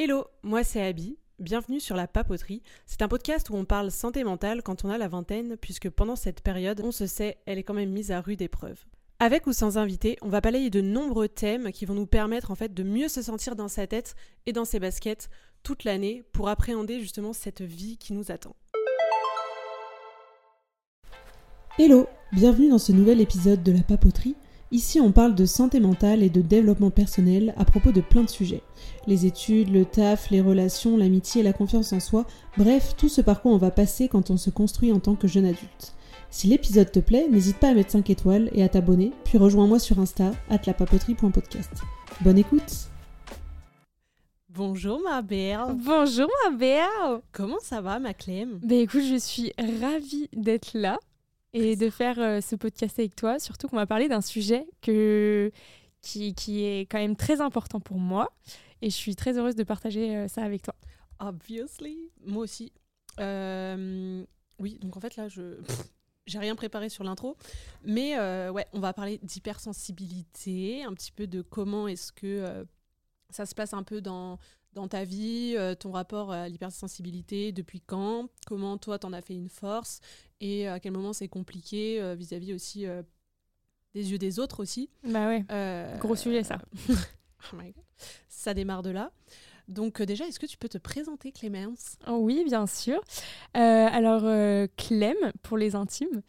Hello, moi c'est Abby. Bienvenue sur La Papoterie. C'est un podcast où on parle santé mentale quand on a la vingtaine, puisque pendant cette période, on se sait, elle est quand même mise à rude épreuve. Avec ou sans invité, on va balayer de nombreux thèmes qui vont nous permettre en fait de mieux se sentir dans sa tête et dans ses baskets toute l'année pour appréhender justement cette vie qui nous attend. Hello, bienvenue dans ce nouvel épisode de La Papoterie. Ici, on parle de santé mentale et de développement personnel à propos de plein de sujets. Les études, le taf, les relations, l'amitié, la confiance en soi, bref, tout ce par quoi on va passer quand on se construit en tant que jeune adulte. Si l'épisode te plaît, n'hésite pas à mettre 5 étoiles et à t'abonner, puis rejoins-moi sur Insta, atlapapoterie.podcast. Bonne écoute Bonjour ma belle Bonjour ma belle Comment ça va ma Clem? Ben écoute, je suis ravie d'être là et de faire euh, ce podcast avec toi, surtout qu'on va parler d'un sujet que, qui, qui, est quand même très important pour moi et je suis très heureuse de partager euh, ça avec toi. Obviously, moi aussi. Euh, oui, donc en fait là, je j'ai rien préparé sur l'intro, mais ouais, on va parler d'hypersensibilité, un petit peu de comment est-ce que ça se passe un peu dans dans ta vie, ton rapport à l'hypersensibilité, depuis quand, comment toi t'en as fait une force et à quel moment c'est compliqué euh, vis-à-vis aussi euh, des yeux des autres aussi. Bah ouais. Gros sujet ça. oh my God. Ça démarre de là. Donc déjà, est-ce que tu peux te présenter Clémence? Oh Oui, bien sûr. alors Clem pour les intimes.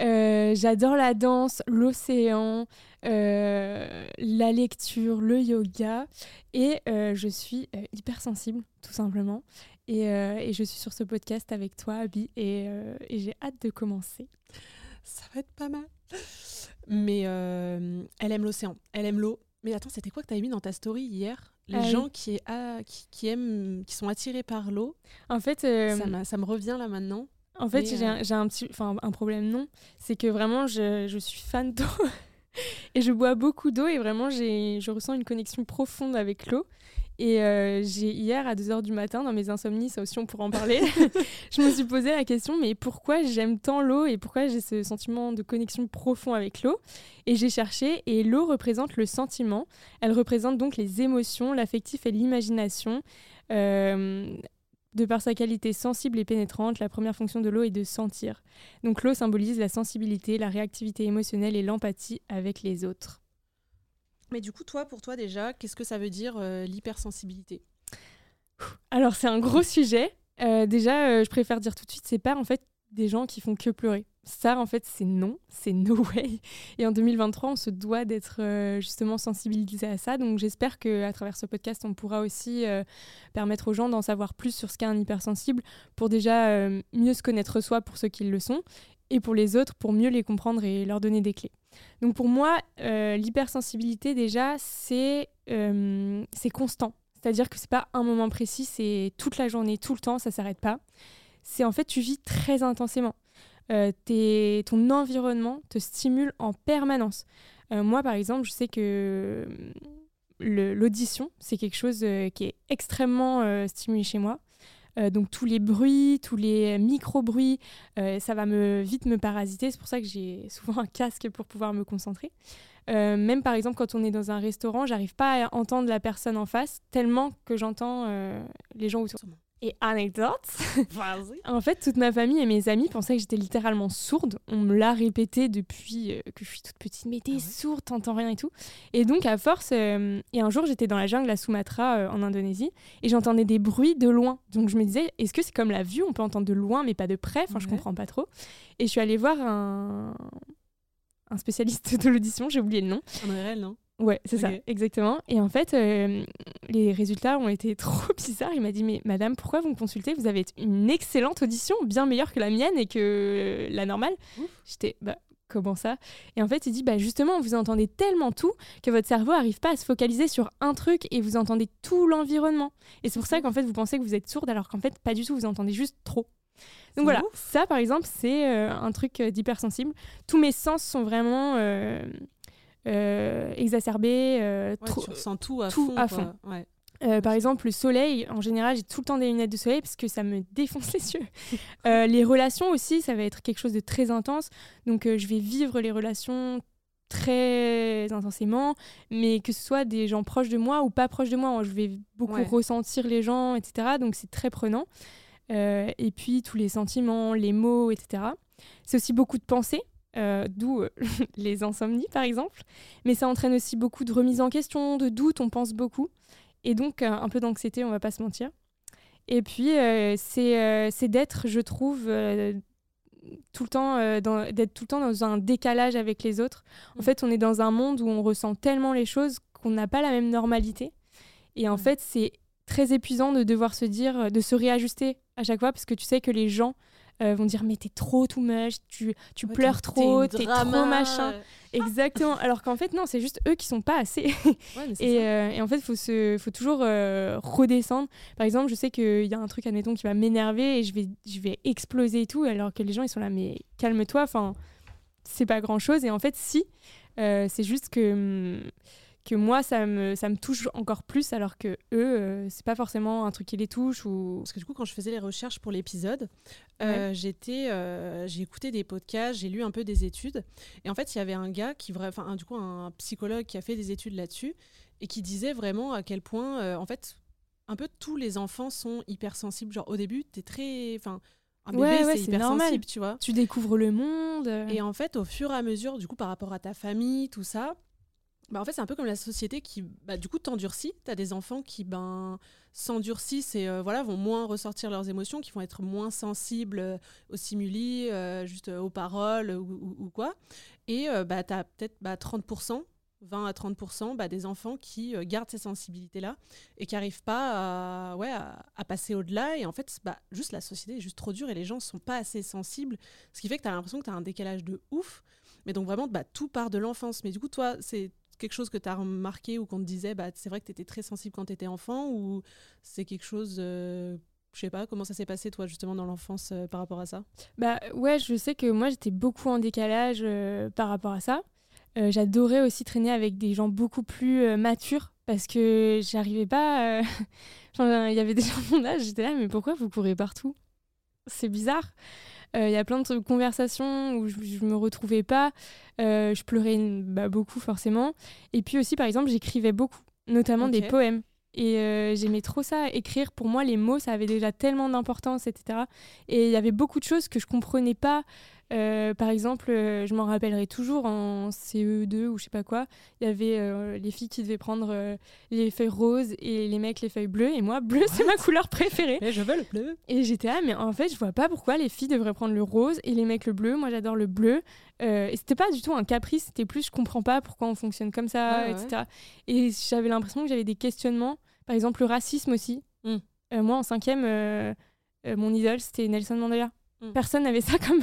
J'adore la danse, l'océan, la lecture, le yoga et je suis hypersensible tout simplement. Euh, et, je suis sur ce podcast avec toi, Abby, euh, et, j'ai hâte de commencer. Ça va être pas mal. Mais euh, elle aime l'océan, elle aime l'eau. Mais attends, c'était quoi que tu avais mis dans ta story hier? Les gens qui, qui, aiment, qui sont attirés par l'eau. En fait, ça, ça, me revient là maintenant. En fait, j'ai un, un, petit, enfin un problème non, c'est que vraiment je, je suis fan d'eau et je bois beaucoup d'eau et vraiment je ressens une connexion profonde avec l'eau. Et euh, j'ai hier à 2h du matin, dans mes insomnies, ça aussi on pourra en parler, je me suis posé la question, mais pourquoi j'aime tant l'eau et pourquoi j'ai ce sentiment de connexion profond avec l'eau? Et j'ai cherché, et l'eau représente le sentiment, elle représente donc les émotions, l'affectif et l'imagination. Euh, de par sa qualité sensible et pénétrante, la première fonction de l'eau est de sentir. Donc l'eau symbolise la sensibilité, la réactivité émotionnelle et l'empathie avec les autres. Mais du coup, toi, pour toi déjà, qu'est-ce que ça veut dire euh, l'hypersensibilité? Alors, c'est un gros sujet. Euh, déjà, euh, je préfère dire tout de suite, c'est pas en fait des gens qui font que pleurer. Ça, en fait, c'est non, c'est no way. Et en 2023, on se doit d'être justement sensibilisé à ça. Donc, j'espère qu'à travers ce podcast, on pourra aussi permettre aux gens d'en savoir plus sur ce qu'est un hypersensible pour déjà mieux se connaître soi pour ceux qui le sont et pour les autres pour mieux les comprendre et leur donner des clés. Donc pour moi, euh, l'hypersensibilité déjà, c'est euh, c'est constant. C'est-à-dire que c'est pas un moment précis, c'est toute la journée, tout le temps, ça s'arrête pas. C'est en fait, tu vis très intensément. Euh, ton environnement te stimule en permanence. moi, par exemple, je sais que l'audition, c'est quelque chose qui est extrêmement stimulé chez moi. Euh, donc tous les bruits, tous les micro-bruits, euh, ça va me, vite me parasiter. C'est pour ça que j'ai souvent un casque pour pouvoir me concentrer. Euh, même par exemple quand on est dans un restaurant, j'arrive pas à entendre la personne en face tellement que j'entends les gens autour. Et anecdote, en fait, toute ma famille et mes amis pensaient que j'étais littéralement sourde. On me l'a répété depuis euh, que je suis toute petite. Mais t'es ah sourde, t'entends rien et tout. Et donc, à force, euh, et un jour, j'étais dans la jungle à Sumatra, euh, en Indonésie, et j'entendais des bruits de loin. Donc, je me disais, est-ce que c'est comme la vue? On peut entendre de loin, mais pas de près. Enfin, je comprends pas trop. Et je suis allée voir un, un spécialiste de l'audition, j'ai oublié le nom. Un réel, non? Ouais, c'est ça, exactement. Et en fait, euh, les résultats ont été trop bizarres. Il m'a dit, mais madame, pourquoi vous me consultez? Vous avez une excellente audition, bien meilleure que la mienne et que la normale. J'étais, bah, comment ça? Et en fait, il dit, bah, justement, vous entendez tellement tout que votre cerveau n'arrive pas à se focaliser sur un truc et vous entendez tout l'environnement. Et c'est pour ça qu'en fait, vous pensez que vous êtes sourde alors qu'en fait, pas du tout, vous entendez juste trop. Donc voilà, ça par exemple, c'est euh, un truc euh, d'hypersensible. Tous mes sens sont vraiment euh, exacerbé. Euh, tu ressens tout à fond. Euh, par exemple, le soleil, en général, j'ai tout le temps des lunettes de soleil parce que ça me défonce les yeux. les relations aussi, ça va être quelque chose de très intense. Donc, je vais vivre les relations très intensément, mais que ce soit des gens proches de moi ou pas proches de moi, je vais beaucoup ressentir les gens, etc. Donc c'est très prenant. Euh, et puis tous les sentiments, les mots, etc. C'est aussi beaucoup de pensées, euh, d'où euh, les insomnies par exemple, mais ça entraîne aussi beaucoup de remise en question, de doutes, on pense beaucoup, et donc un peu d'anxiété, on va pas se mentir. Et puis c'est d'être, je trouve, tout le temps d'être tout le temps dans un décalage avec les autres. En mmh. fait, on est dans un monde où on ressent tellement les choses qu'on n'a pas la même normalité. Et en mmh. fait, c'est très épuisant de devoir se dire, de se réajuster à chaque fois parce que tu sais que les gens euh, vont dire mais t'es trop too much, tu, tu pleures trop, t'es trop machin. Exactement. Alors qu'en fait non, c'est juste eux qui sont pas assez. et, euh, et, en fait, faut se, faut toujours euh, redescendre. Par exemple, je sais qu'il y a un truc admettons qui va m'énerver et je vais, je vais exploser et tout, alors que les gens ils sont là mais calme-toi. Enfin, c'est pas grand chose. Et en fait, si, c'est juste que hum, que moi ça me, ça me touche encore plus alors que eux euh, c'est pas forcément un truc qui les touche ou parce que du coup quand je faisais les recherches pour l'épisode euh, j'étais euh, j'ai écouté des podcasts j'ai lu un peu des études et en fait il y avait un gars qui enfin du coup un psychologue qui a fait des études là-dessus et qui disait vraiment à quel point en fait un peu tous les enfants sont hypersensibles genre au début tu es très enfin un bébé, c'est hyper sensible, tu vois. Tu découvres le monde. Et en fait, au fur et à mesure, du coup, par rapport à ta famille, tout ça, bah, en fait, c'est un peu comme la société qui, bah, du coup, t'endurcit. Tu as des enfants qui ben, s'endurcissent et euh, voilà, vont moins ressortir leurs émotions, qui vont être moins sensibles euh, aux stimuli, euh, juste aux paroles ou, quoi. Et bah, tu as peut-être bah, 30%, 20 à 30% bah, des enfants qui gardent ces sensibilités-là et qui n'arrivent pas à, ouais, à, passer au-delà. Et en fait, bah, juste la société est juste trop dure et les gens ne sont pas assez sensibles. Ce qui fait que tu as l'impression que tu as un décalage de ouf. Mais donc vraiment, bah, tout part de l'enfance. Mais du coup, toi, c'est quelque chose que tu as remarqué ou qu'on te disait, bah, c'est vrai que tu étais très sensible quand tu étais enfant ou c'est quelque chose, euh, je sais pas, comment ça s'est passé toi justement dans l'enfance euh, par rapport à ça? Bah ouais, je sais que moi j'étais beaucoup en décalage euh, par rapport à ça. J'adorais aussi traîner avec des gens beaucoup plus matures parce que j'arrivais pas. Il y avait des gens de mon âge, j'étais là, mais pourquoi vous courez partout? C'est bizarre. Il y a plein de conversations où je, ne me retrouvais pas. Euh, je pleurais bah, beaucoup forcément. Et puis aussi, par exemple, j'écrivais beaucoup, notamment des poèmes. Et euh, j'aimais trop ça, écrire. Pour moi, les mots, ça avait déjà tellement d'importance, etc. Et il y avait beaucoup de choses que je comprenais pas. Euh, par exemple, euh, je m'en rappellerai toujours en CE2 ou je sais pas quoi, il y avait euh, les filles qui devaient prendre les feuilles roses et les mecs les feuilles bleues. Et moi, bleu, c'est ma couleur préférée. Et je veux le bleu. Et j'étais là, mais en fait, je vois pas pourquoi les filles devraient prendre le rose et les mecs le bleu. Moi, j'adore le bleu. et c'était pas du tout un caprice, c'était plus je comprends pas pourquoi on fonctionne comme ça, etc. Et j'avais l'impression que j'avais des questionnements. Par exemple, le racisme aussi. Hmm. moi, en cinquième, mon idole, c'était Nelson Mandela. Mm. Personne n'avait ça comme,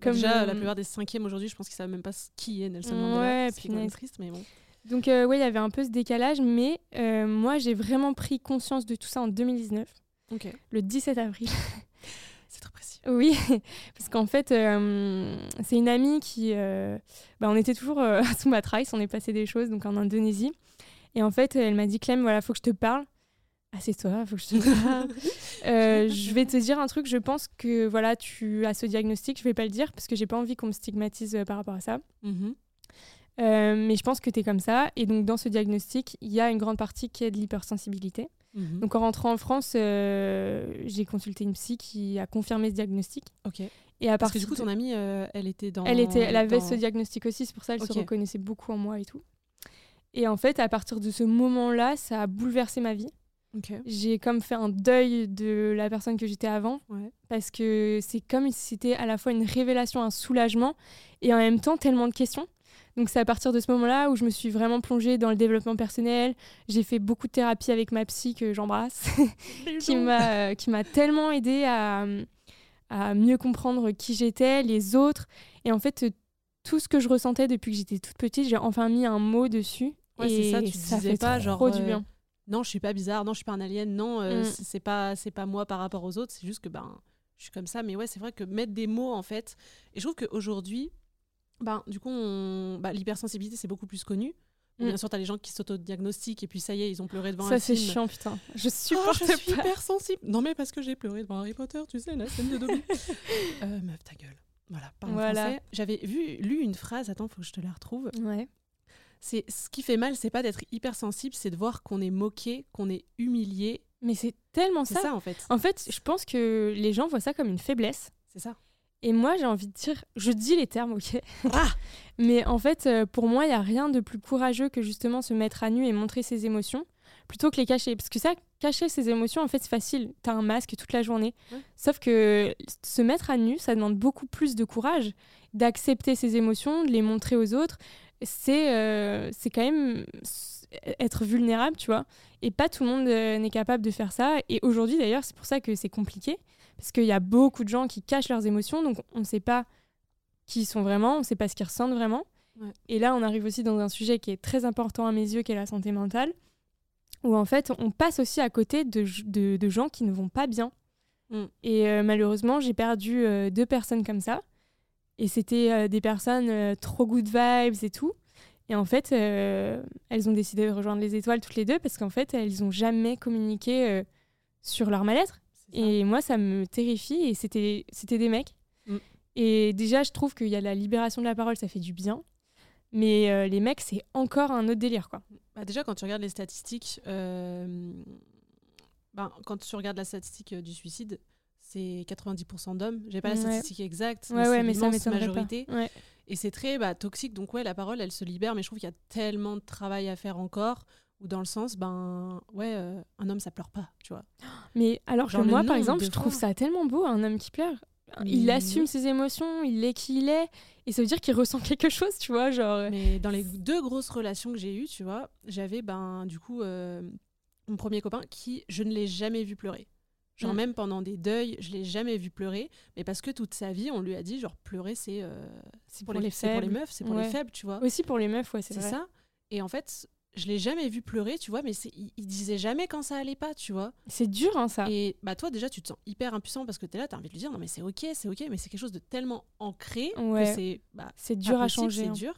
comme. Déjà, la plupart des cinquièmes aujourd'hui, je pense qu'ils savent même pas qui est Nelson Mandela. Ouais, c'est triste, mais bon. Donc, euh, ouais, il y avait un peu ce décalage, mais euh, moi, j'ai vraiment pris conscience de tout ça en 2019. Le 17 avril. c'est très précis. Oui, parce qu'en fait, euh, c'est une amie qui. Bah, on était toujours à Sumatra, on est passé des choses, donc en Indonésie. Et en fait, elle m'a dit Clem, voilà, faut que je te parle. Ah, c'est toi, faut que je te parle. Euh, je vais te dire un truc, je pense que voilà, tu as ce diagnostic, je vais pas le dire parce que j'ai pas envie qu'on me stigmatise euh, par rapport à ça. Mhm. Euh, mais je pense que tu es comme ça. Et donc, dans ce diagnostic, il y a une grande partie qui est de l'hypersensibilité. Mhm. Donc, en rentrant en France, j'ai consulté une psy qui a confirmé ce diagnostic. Ok. Et à Parce que du coup, ton amie, elle était dans. Elle, était, elle avait ce diagnostic aussi, c'est pour ça qu'elle se reconnaissait beaucoup en moi et tout. Et en fait, à partir de ce moment-là, ça a bouleversé ma vie. J'ai comme fait un deuil de la personne que j'étais avant, parce que c'est comme si c'était à la fois une révélation, un soulagement, et en même temps tellement de questions. Donc c'est à partir de ce moment-là où je me suis vraiment plongée dans le développement personnel. J'ai fait beaucoup de thérapie avec ma psy que j'embrasse, qui m'a qui m'a tellement aidée à, à mieux comprendre qui j'étais, les autres, et en fait tout ce que je ressentais depuis que j'étais toute petite, j'ai enfin mis un mot dessus. et ça, tu ça fait pas genre trop du euh, bien non, je suis pas bizarre, non, je suis pas un alien, non, euh, mm. c'est pas c'est pas moi par rapport aux autres, c'est juste que ben je suis comme ça. Mais ouais, c'est vrai que mettre des mots en fait, et je trouve qu'aujourd'hui, ben du coup, bah, l'hypersensibilité c'est beaucoup plus connu. Mm. Bien sûr, t'as les gens qui s'autodiagnostiquent et puis ça y est, ils ont pleuré devant ça, un film. Ça c'est chiant, putain. Je supporte oh, je suis hypersensible. Non mais parce que j'ai pleuré devant Harry Potter, tu sais, la scène de Dobby. euh, meuf, ta gueule. Voilà, Voilà. J'avais vu, lu une phrase, attends, faut que je te la retrouve. Ouais. C'est ce qui fait mal, c'est pas d'être hypersensible, c'est de voir qu'on est moqué, qu'on est humilié. Mais c'est tellement ça. ça en fait. En fait, je pense que les gens voient ça comme une faiblesse. C'est ça. Et moi, j'ai envie de dire, je dis les termes, ok. Ah Mais en fait, euh, pour moi, il n'y a rien de plus courageux que justement se mettre à nu et montrer ses émotions, plutôt que les cacher. Parce que ça, cacher ses émotions, en fait, c'est facile. T'as un masque toute la journée. Ouais. Sauf que se mettre à nu, ça demande beaucoup plus de courage, d'accepter ses émotions, de les montrer aux autres. C'est euh, c'est quand même être vulnérable, tu vois. Et pas tout le monde euh, n'est capable de faire ça. Et aujourd'hui, d'ailleurs, c'est pour ça que c'est compliqué. Parce qu'il y a beaucoup de gens qui cachent leurs émotions, donc on ne sait pas qui ils sont vraiment, on ne sait pas ce qu'ils ressentent vraiment. Ouais. Et là, on arrive aussi dans un sujet qui est très important à mes yeux, qui est la santé mentale, où en fait, on passe aussi à côté de, de- de gens qui ne vont pas bien. Mm. Et euh, malheureusement, j'ai perdu deux personnes comme ça. Et c'était euh, des personnes euh, trop good vibes et tout. Et en fait, euh, elles ont décidé de rejoindre les étoiles toutes les deux parce qu'en fait, elles n'ont jamais communiqué sur leur mal-être. Et moi, ça me terrifie. Et c'était c'était des mecs. Mm. Et déjà, je trouve qu'il y a la libération de la parole, ça fait du bien. Mais euh, les mecs, c'est encore un autre délire, quoi. Bah, déjà, quand tu regardes les statistiques, euh, ben, quand tu regardes la statistique euh, du suicide, c'est 90% d'hommes. J'ai pas la statistique exacte, Ouais, mais ouais, c'est l'immense majorité. Et c'est très bah, toxique. Donc, ouais, la parole, elle se libère, mais je trouve qu'il y a tellement de travail à faire encore. Ou dans le sens, ben, ouais, euh, un homme, ça pleure pas, tu vois. Mais alors Genre que moi, par exemple, je trouve ça tellement beau, un homme qui pleure. Il assume ses émotions, il est qui il est. Et ça veut dire qu'il ressent quelque chose, tu vois. Genre. Mais dans les deux grosses relations que j'ai eues, tu vois, j'avais, ben, du coup, euh, mon premier copain qui, je ne l'ai jamais vu pleurer. Genre, Mm. même pendant des deuils, je l'ai jamais vu pleurer. Mais parce que toute sa vie, on lui a dit, genre, pleurer, c'est euh, c'est pour, pour les, les c'est pour les meufs, c'est pour Ouais. les faibles, tu vois. Aussi pour les meufs, ouais, c'est ça. Et en fait, je l'ai jamais vu pleurer, tu vois, mais il, il disait jamais quand ça allait pas, tu vois. C'est dur, hein, ça. Et bah toi déjà tu te sens hyper impuissant parce que t'es là, t'as envie de lui dire non mais c'est ok, c'est ok, mais c'est quelque chose de tellement ancré Ouais. que c'est bah, C'est dur à changer. C'est hein. dur.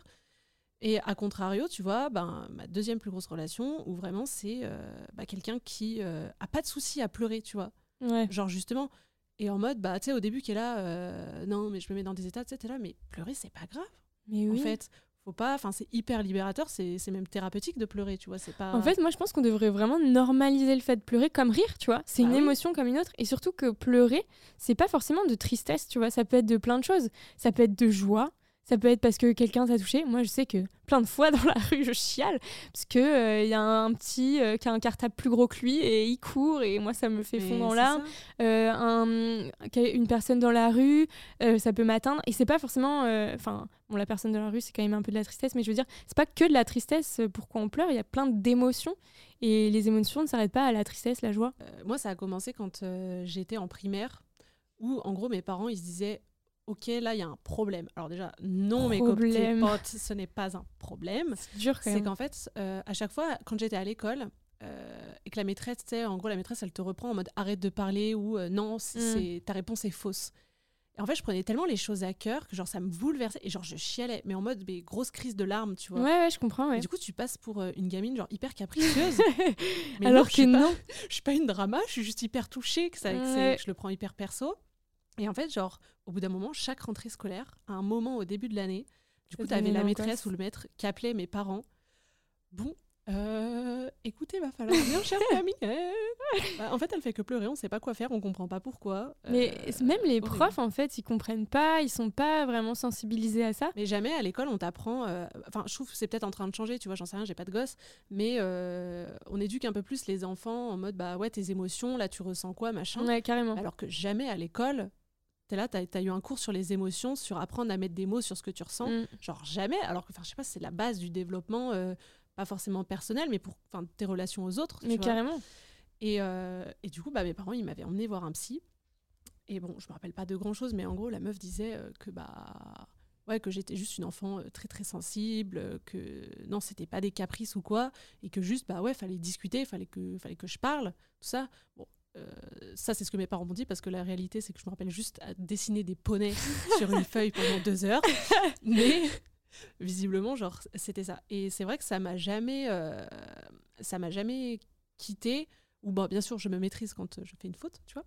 Et à contrario, tu vois, ben, ma deuxième plus grosse relation où vraiment c'est euh, bah, quelqu'un qui euh, a pas de souci à pleurer, tu vois. Ouais. Genre justement, et en mode, bah tu sais, au début qui est là, euh, non mais je me mets dans des états, tu sais, là, mais pleurer c'est pas grave. Mais oui. En fait, faut pas, enfin c'est hyper libérateur, c'est même thérapeutique de pleurer, tu vois, c'est pas. En fait, moi, je pense qu'on devrait vraiment normaliser le fait de pleurer comme rire, tu vois. C'est Bah une oui. émotion comme une autre. Et surtout que pleurer, c'est pas forcément de tristesse, tu vois. Ça peut être de plein de choses. Ça peut être de joie. Ça peut être parce que quelqu'un t'a touché. Moi, je sais que plein de fois dans la rue, je chiale parce que euh, il y a un petit euh, qui a un cartable plus gros que lui et il court et moi, ça me fait fondre en larmes. Euh, un- une personne dans la rue, euh, ça peut m'atteindre. Et c'est pas forcément. euh, Enfin, bon, la personne dans la rue, c'est quand même un peu de la tristesse, mais je veux dire, c'est pas que de la tristesse euh, pourquoi on pleure. Il y a plein d'émotions. Et les émotions ne s'arrêtent pas à la tristesse, la joie. Euh, moi, ça a commencé quand euh, j'étais en primaire, où en gros mes parents ils se disaient Ok, là il y a un problème. Alors, déjà, non, mes Problème. potes, ce n'est pas un problème. C'est dur quand C'est même. qu'en fait, euh, à chaque fois, quand j'étais à l'école, euh, et que la maîtresse, tu sais, en gros, la maîtresse elle te reprend en mode arrête de parler ou euh, non, Mm. c'est ta réponse est fausse. Et en fait, je prenais tellement les choses à cœur que genre ça me bouleversait et genre je chialais, mais en mode mais, grosse crise de larmes, tu vois. Ouais, ouais, je comprends. Et du coup, tu passes pour euh, une gamine genre hyper capricieuse. Mais Alors non, je que suis pas- non. je suis pas une drama, je suis juste hyper touchée, que, ça, c'est- Ouais. que je le prends hyper perso. Et en fait, genre, au bout d'un moment, chaque rentrée scolaire, à un moment au début de l'année, du coup, tu avais la maîtresse ou le maître qui appelait mes parents. Bon, euh, écoutez, va falloir venir, chère famille. Bah, en fait, elle fait que pleurer, on sait pas quoi faire, on comprend pas pourquoi. Mais Euh, même les horrible. profs, en fait, ils comprennent pas, ils sont pas vraiment sensibilisés à ça. Mais jamais à l'école on t'apprend. euh, Enfin, je trouve que c'est peut-être en train de changer, tu vois, j'en sais rien, j'ai pas de gosse. Mais on éduque un peu plus les enfants en mode bah ouais, tes émotions, là tu ressens quoi, machin. Ouais, carrément. Alors que jamais à l'école, t'es là, t'as as eu un cours sur les émotions, sur apprendre à mettre des mots sur ce que tu ressens. Mm. Genre jamais, alors que, enfin, je sais pas, c'est la base du développement, euh, pas forcément personnel, mais pour tes relations aux autres. tu Mais vois. carrément. Et, euh, et du coup, bah, mes parents, ils m'avaient emmené voir un psy. Et bon, je me rappelle pas de grand chose, mais en gros, la meuf disait euh, que bah. Ouais, que j'étais juste une enfant très très sensible, que non, c'était pas des caprices ou quoi, et que juste, bah ouais, fallait discuter, fallait que, fallait que je parle, tout ça. Bon, ça, c'est ce que mes parents m'ont dit, parce que la réalité, c'est que je me rappelle juste à dessiner des poneys sur une feuille pendant deux heures. Mais visiblement, genre, c'était ça. Et c'est vrai que ça m'a jamais, euh, ça m'a jamais quitté. Ou bon, bien sûr, je me maîtrise quand euh, je fais une faute, tu vois.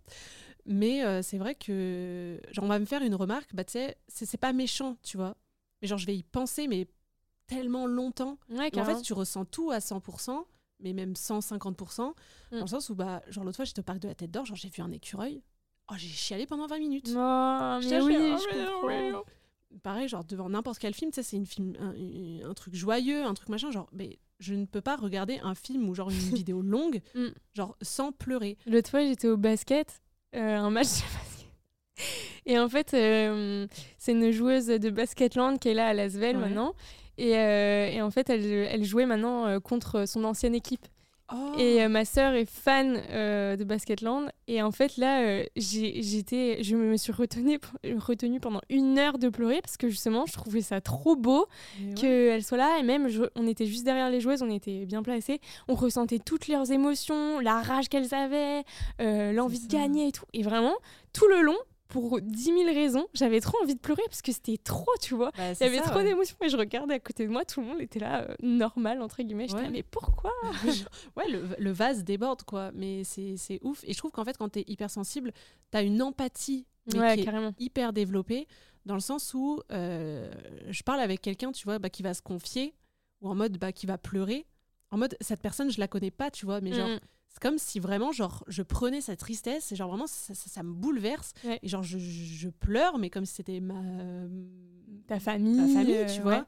Mais euh, c'est vrai que, genre, on va me faire une remarque, bah, tu sais, c'est pas méchant, tu vois. Mais genre, je vais y penser, mais tellement longtemps. Ouais, en fait, tu ressens tout à 100%, mais même 150%, Mm. dans le sens où, bah, genre, l'autre fois, j'étais au parc de la Tête d'Or, genre, j'ai vu un écureuil. Oh, j'ai chialé pendant 20 minutes. Oh, mais oui, là, je oh, mais non. Pareil, genre, devant n'importe quel film, tu sais, c'est une film, un, un- un truc joyeux, un truc machin, genre, mais je ne peux pas regarder un film ou genre une vidéo longue, Mm. genre, sans pleurer. L'autre fois, j'étais au basket, euh, un match de basket. Et en fait, euh, c'est une joueuse de Basketland qui est là à Lasvel Ouais. maintenant. Et, euh, et en fait, elle, elle jouait maintenant euh, contre son ancienne équipe. Oh. Et euh, ma sœur est fan de Basketland. Et en fait, là, j'étais, je me suis retenue, retenue pendant une heure de pleurer parce que justement, je trouvais ça trop beau ouais. qu'elles soient là. Et même, je- on était juste derrière les joueuses, on était bien placés. On ressentait toutes leurs émotions, la rage qu'elles avaient, l'envie de gagner et tout. Et vraiment, tout le long, pour 10 000 raisons, j'avais trop envie de pleurer parce que c'était trop, tu vois. Bah, Il y avait ça, trop ouais. d'émotions et je regardais à côté de moi, tout le monde était là, euh, normal, entre guillemets. J'étais Ouais. là, mais pourquoi? Ouais, le, le vase déborde, quoi. Mais c'est c'est ouf. Et je trouve qu'en fait, quand t'es hypersensible, t'as une empathie mais Ouais, qui est carrément. hyper développée, dans le sens où euh, je parle avec quelqu'un, tu vois, bah, qui va se confier, ou en mode bah, qui va pleurer. En mode, cette personne, je la connais pas, tu vois, mais genre, Mm. c'est comme si vraiment, genre, je prenais sa tristesse et genre vraiment, ça, ça- ça me bouleverse. Ouais. Et genre, je, je- pleure, mais comme si c'était ma, Ta famille. ma famille, euh, tu ouais. vois.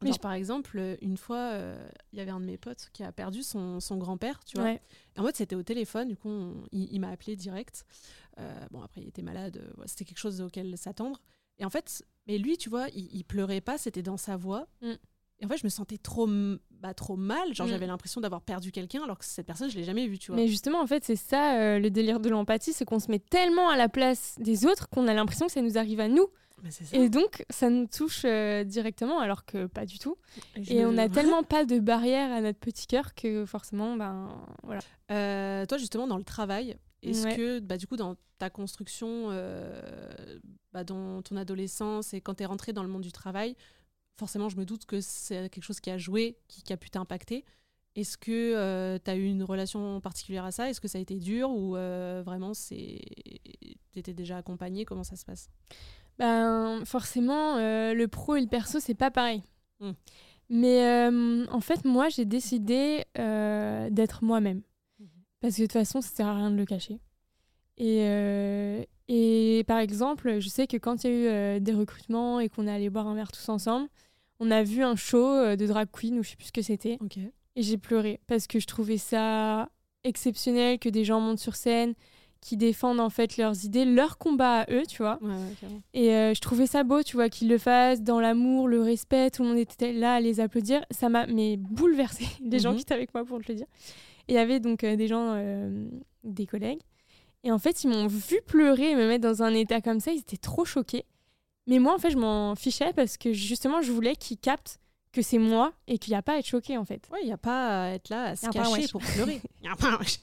Mais Genre, je- par exemple, euh, une fois, euh, il y avait un de mes potes qui a perdu son, son grand-père, tu vois. Ouais. Et en mode, c'était au téléphone, du coup, on- il, il m'a appelé direct. Euh, bon, après, il était malade, euh, c'était quelque chose auquel s'attendre. Et en fait, mais lui, tu vois, il, il pleurait pas, c'était dans sa voix. Mm. Et en fait, je me sentais trop, bah, trop mal. Genre, Mm. j'avais l'impression d'avoir perdu quelqu'un, alors que cette personne, je l'ai jamais vue, tu vois. Mais justement, en fait, c'est ça euh, le délire de l'empathie, c'est qu'on se met tellement à la place des autres qu'on a l'impression que ça nous arrive à nous. Et donc, ça nous touche euh, directement, alors que pas du tout. Et on a tellement pas de barrière à notre petit cœur que forcément, ben voilà. Euh, toi, justement, dans le travail, est-ce Ouais. que, bah, du coup, dans ta construction, euh, bah, dans ton adolescence et quand tu es rentré dans le monde du travail, forcément, je me doute que c'est quelque chose qui a joué, qui, qui a pu t'impacter. Est-ce que tu as eu une relation particulière à ça? Est-ce que ça a été dur ou euh, vraiment c'est t'étais déjà accompagné Comment ça se passe? Ben forcément, euh, le pro et le perso, c'est pas pareil. Mm. Mais euh, en fait, moi, j'ai décidé euh, d'être moi-même. Mhm. Parce que de toute façon, ça sert à rien de le cacher. Et, euh, et par exemple, je sais que quand il y a eu euh, des recrutements et qu'on est allé boire un verre tous ensemble, on a vu un show euh, de drag queen ou je sais plus ce que c'était. Et j'ai pleuré parce que je trouvais ça exceptionnel que des gens montent sur scène, qui défendent en fait leurs idées, leur combat à eux, tu vois. Ouais, ouais, carrément. Et euh, je trouvais ça beau, tu vois, qu'ils le fassent dans l'amour, le respect, tout le monde était là à les applaudir. Ça m'a mais bouleversé, les gens Mhm. qui étaient avec moi pour te le dire. Et il y avait donc euh, des gens, euh, des collègues. Et en fait, ils m'ont vu pleurer et me mettre dans un état comme ça, ils étaient trop choqués. Mais moi, en fait, je m'en fichais parce que justement, je voulais qu'ils captent que c'est moi et qu'il n'y a pas à être choqué, en fait. Ouais, il n'y a pas à être là à se cacher pour pleurer. Il n'y a pas un wesh.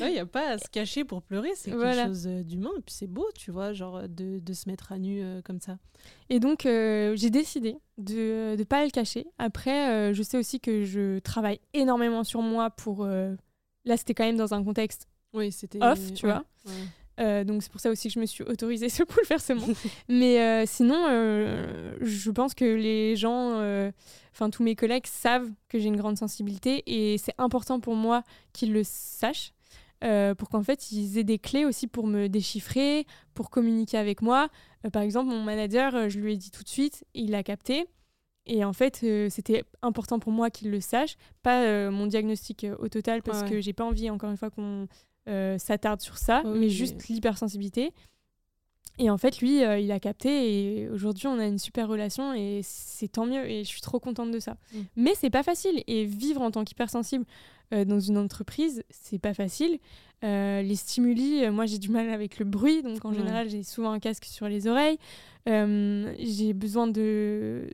Ouais, il n'y a pas à se cacher pour pleurer, c'est quelque Voilà. chose euh, d'humain. Et puis c'est beau, tu vois, genre euh, de, de se mettre à nu euh, comme ça. Et donc, euh, j'ai décidé de ne pas le cacher. Après, euh, je sais aussi que je travaille énormément sur moi pour... Là, c'était quand même dans un contexte Oui, c'était. off, tu ouais, vois. ouais. Euh, donc, c'est pour ça aussi que je me suis autorisée ce bouleversement. Mais euh, sinon, euh, je pense que les gens, enfin tous mes collègues savent que j'ai une grande sensibilité et c'est important pour moi qu'ils le sachent. pour qu'en fait ils aient des clés aussi pour me déchiffrer, pour communiquer avec moi. Par exemple, mon manager, je lui ai dit tout de suite, il l'a capté. Et en fait, euh, c'était important pour moi qu'il le sache, pas euh, mon diagnostic euh, au total, parce Ouais, ouais. que j'ai pas envie, encore une fois, qu'on s'attarde sur ça, Oui, mais mais- juste l'hypersensibilité. Et en fait, lui, euh, il a capté et aujourd'hui, on a une super relation et c'est tant mieux et je suis trop contente de ça. Mm. Mais c'est pas facile et vivre en tant qu'hypersensible euh, dans une entreprise, c'est pas facile. Euh, les stimuli, euh, moi j'ai du mal avec le bruit, donc en Ouais. général, j'ai souvent un casque sur les oreilles. Euh, j'ai besoin de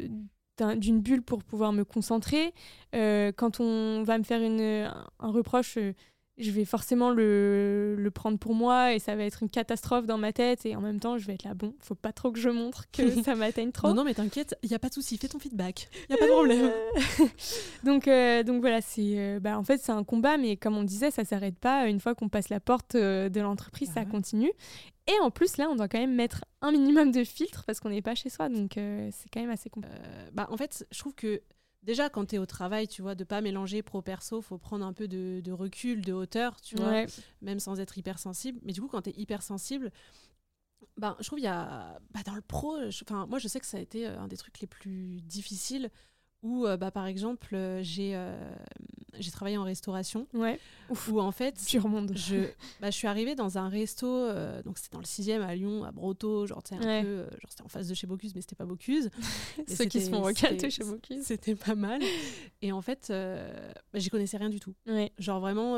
d'un- d'une bulle pour pouvoir me concentrer. Euh, quand on va me faire une, un, reproche, euh, je vais forcément le, le, prendre pour moi et ça va être une catastrophe dans ma tête et en même temps je vais être là bon faut pas trop que je montre que ça m'atteigne trop. Non non mais t'inquiète il y a pas de souci fais ton feedback il y a pas de problème. Donc euh, donc voilà c'est euh, bah, en fait c'est un combat mais comme on disait ça s'arrête pas. Une fois qu'on passe la porte euh, de l'entreprise ça continue. Et en plus là on doit quand même mettre un minimum de filtre parce qu'on n'est pas chez soi donc c'est quand même assez compliqué bah en fait je trouve que déjà quand tu es au travail, tu vois, de pas mélanger pro perso, faut prendre un peu de, recul, de hauteur, tu vois, même sans être hypersensible. Mais du coup, quand tu es hypersensible, ben, je trouve il y a bah, dans le pro, enfin moi je sais que ça a été euh, un des trucs les plus difficiles où euh, bah, par exemple euh, j'ai j'ai travaillé en restauration. Ouais. Où en fait, remontes. Je, bah, je suis arrivée dans un resto, euh, donc c'était dans le 6 à Lyon, à Broto, genre un peu, euh, genre c'était en face de chez Bocuse, mais c'était pas Bocuse. Ceux qui se font recater chez Bocuse. C'était pas mal. Et en fait, euh, bah, j'y connaissais rien du tout. Ouais. Genre vraiment,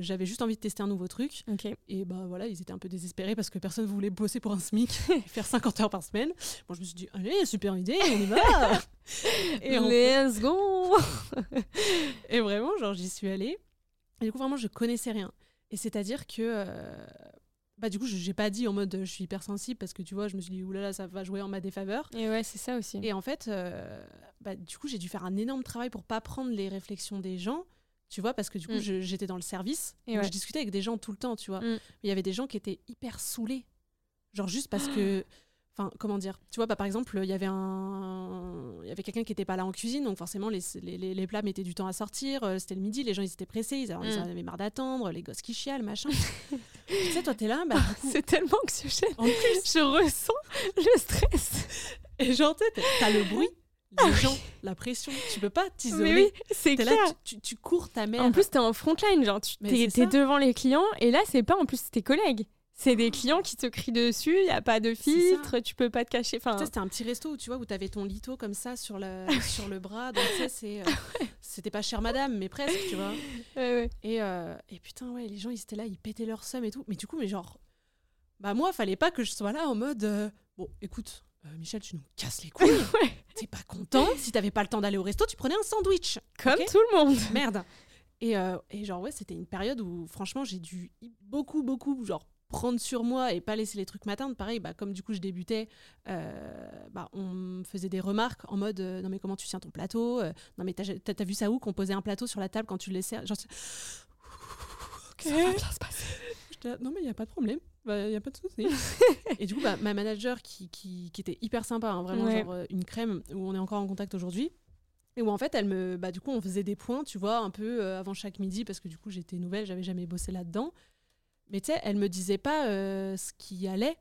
j'avais juste envie de tester un nouveau truc. Okay. Et bah voilà, ils étaient un peu désespérés parce que personne voulait bosser pour un SMIC et faire 50 heures par semaine. Bon, je me suis dit, allez, super idée, on y va. et Let's go Et vraiment, genre, j'y suis allée. Et du coup, vraiment, je connaissais rien. Et c'est-à-dire que. Euh, bah, du coup, je n'ai pas dit en mode je suis hypersensible parce que tu vois, je me suis dit oulala, ça va jouer en ma défaveur. Et ouais, c'est ça aussi. Et en fait, euh, bah, du coup, j'ai dû faire un énorme travail pour pas prendre les réflexions des gens, tu vois, parce que du coup, mm. j'étais dans le service. Et Je discutais avec des gens tout le temps, tu vois. Mm. Mais il y avait des gens qui étaient hyper saoulés. Genre juste parce que. Enfin, comment dire Tu vois, bah, par exemple, il y avait un, il y avait quelqu'un qui n'était pas là en cuisine, donc forcément les, les, les, plats mettaient du temps à sortir. Euh, c'était le midi, les gens ils étaient pressés, ils, avaient, mm. avaient marre d'attendre, les gosses qui chialent, machin. tu sais, toi t'es là, bah, c'est tellement anxiogène. En plus, je ressens le stress. Et genre, tu as le bruit les gens, la pression, tu peux pas t'isoler. Mais oui, c'est clair. Là, tu, tu, cours ta mère. En plus, t'es en frontline, genre, tu es, devant les clients, et là, c'est pas en plus tes collègues. C'est des clients qui te crient dessus, il n'y a pas de filtre, tu peux pas te cacher. Enfin... C'était un petit resto où tu vois où tu avais ton lito comme ça sur le, sur le bras. Donc euh, c'était pas cher madame, mais presque, tu vois. Et, euh, et, putain, ouais, les gens ils étaient là, ils pétaient leur somme et tout. Mais du coup, mais genre, bah moi, fallait pas que je sois là en mode, euh, bon, écoute, Michel, tu nous casses les couilles. T'es pas content Si t'avais pas le temps d'aller au resto, tu prenais un sandwich. Comme tout le monde. Merde. Et, et genre, ouais, c'était une période où franchement, j'ai dû beaucoup, beaucoup, genre, prendre sur moi et pas laisser les trucs m'atteindre. Pareil, bah, comme du coup je débutais, euh, bah, on me faisait des remarques en mode euh, non mais comment tu tiens ton plateau euh, Non mais t'as as, vu ça où qu'on posait un plateau sur la table quand tu le laissais Genre, ça va bien se passer. non mais il y a pas de problème. Il bah, n'y a pas de souci. et du coup, bah, ma manager qui, qui, qui, était hyper sympa, hein, vraiment genre une crème où on est encore en contact aujourd'hui. Et où en fait, elle me, bah, du coup, on faisait des points, tu vois, un peu avant chaque midi, parce que du coup, j'étais nouvelle, j'avais jamais bossé là-dedans. Mais tu sais, elle me disait pas euh, ce qui allait.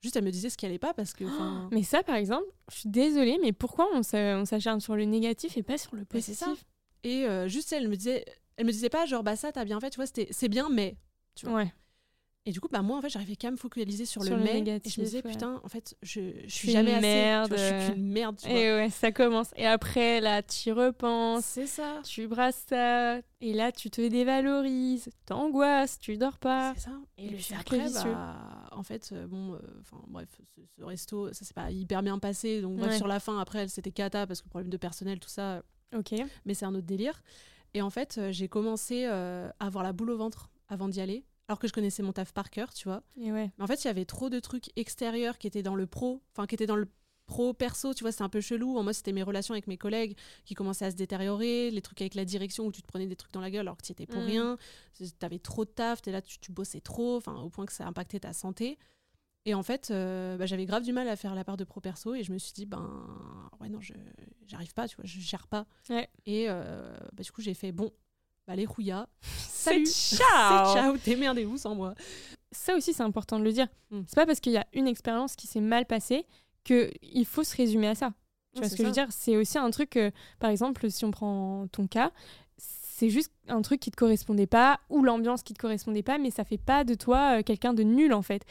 Juste, elle me disait ce qui allait pas parce que. mais ça, par exemple, je suis désolée, mais pourquoi on s'acharne sur le négatif et pas sur le positif? Et euh, juste, elle me disait, elle me disait pas genre bah ça t'as bien fait, tu vois, c'est bien, mais. Tu vois. Ouais. Et du coup, bah, moi, en fait, j'arrivais qu'à me focaliser sur, le, mais. et je me disais, putain, en fait, je, je suis jamais assez. Merde. je suis qu'une merde. Tu et ouais, ça commence. Et après, là, tu repenses. C'est ça. Tu brasses ça. Et là, tu te dévalorises. T'angoisses. Tu dors pas. C'est ça. Et, le après, bah, en fait, euh, bon, euh, enfin, bref, ce, resto, ça s'est pas hyper bien passé. Donc, sur la fin, après, c'était cata parce que problème de personnel, tout ça. Ok. Mais c'est un autre délire. Et en fait, euh, j'ai commencé à avoir la boule au ventre avant d'y aller alors que je connaissais mon taf par cœur, tu vois. Mais en fait, il y avait trop de trucs extérieurs qui étaient dans le pro, enfin qui étaient dans le pro perso, tu vois, c'était un peu chelou. En moi, c'était mes relations avec mes collègues qui commençaient à se détériorer, les trucs avec la direction où tu te prenais des trucs dans la gueule alors que tu étais pour mm. rien. Tu avais trop de taf, es là, tu, tu bossais trop, enfin au point que ça impactait ta santé. Et en fait, euh, bah, j'avais grave du mal à faire la part de pro perso et je me suis dit, ben ouais, non, je j'arrive pas, tu vois, je gère pas. Et euh, bah, du coup, j'ai fait, bon, bah, les rouillas. Salut, ciao, ciao, démerdez-vous sans moi. Ça aussi, c'est important de le dire. Hmm. C'est pas parce qu'il y a une expérience qui s'est mal passée qu'il faut se résumer à ça. Tu vois ce que je veux dire? C'est aussi un truc, par exemple, si on prend ton cas, c'est juste un truc qui te correspondait pas ou l'ambiance qui te correspondait pas, mais ça fait pas de toi euh, quelqu'un de nul en fait.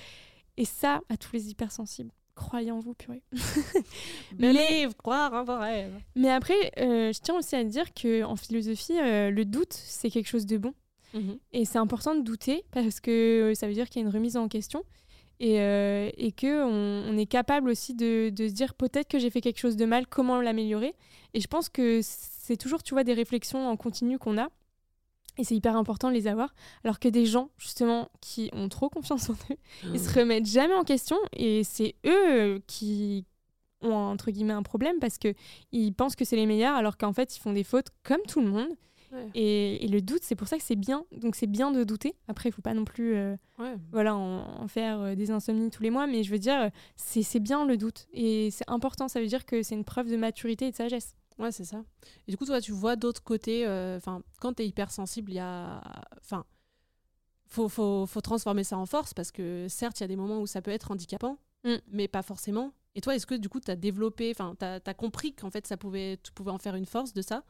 Et ça, à tous les hypersensibles, croyez en vous, purée. mais croire en vos rêves. Mais après, euh, je tiens aussi à dire que en philosophie, euh, le doute, c'est quelque chose de bon. Mhm. Et c'est important de douter parce que ça veut dire qu'il y a une remise en question et, euh, et qu'on on est capable aussi de, de se dire peut-être que j'ai fait quelque chose de mal, comment l'améliorer. Et je pense que c'est toujours, tu vois, des réflexions en continu qu'on a. Et c'est hyper important de les avoir. Alors que des gens, justement, qui ont trop confiance en eux, ils se Mmh. remettent jamais en question. Et c'est eux qui ont, entre guillemets, un problème parce que ils pensent que c'est les meilleurs, alors qu'en fait, ils font des fautes comme tout le monde. Ouais. Et, et le doute, c'est pour ça que c'est bien. Donc, c'est bien de douter. Après, il faut pas non plus euh, Ouais. voilà, en, en faire euh, des insomnies tous les mois. Mais je veux dire, euh, c'est bien le doute. Et c'est important. Ça veut dire que c'est une preuve de maturité et de sagesse. Ouais, c'est ça. Et du coup, toi, tu vois d'autres côtés. euh, Enfin, quand tu es hypersensible, il y a. Enfin, faut, faut, faut transformer ça en force parce que certes, il y a des moments où ça peut être handicapant, Mm. mais pas forcément. Et toi, est-ce que du coup, tu as développé, enfin, tu as, compris qu'en fait, ça pouvait, tu pouvais en faire une force de ça?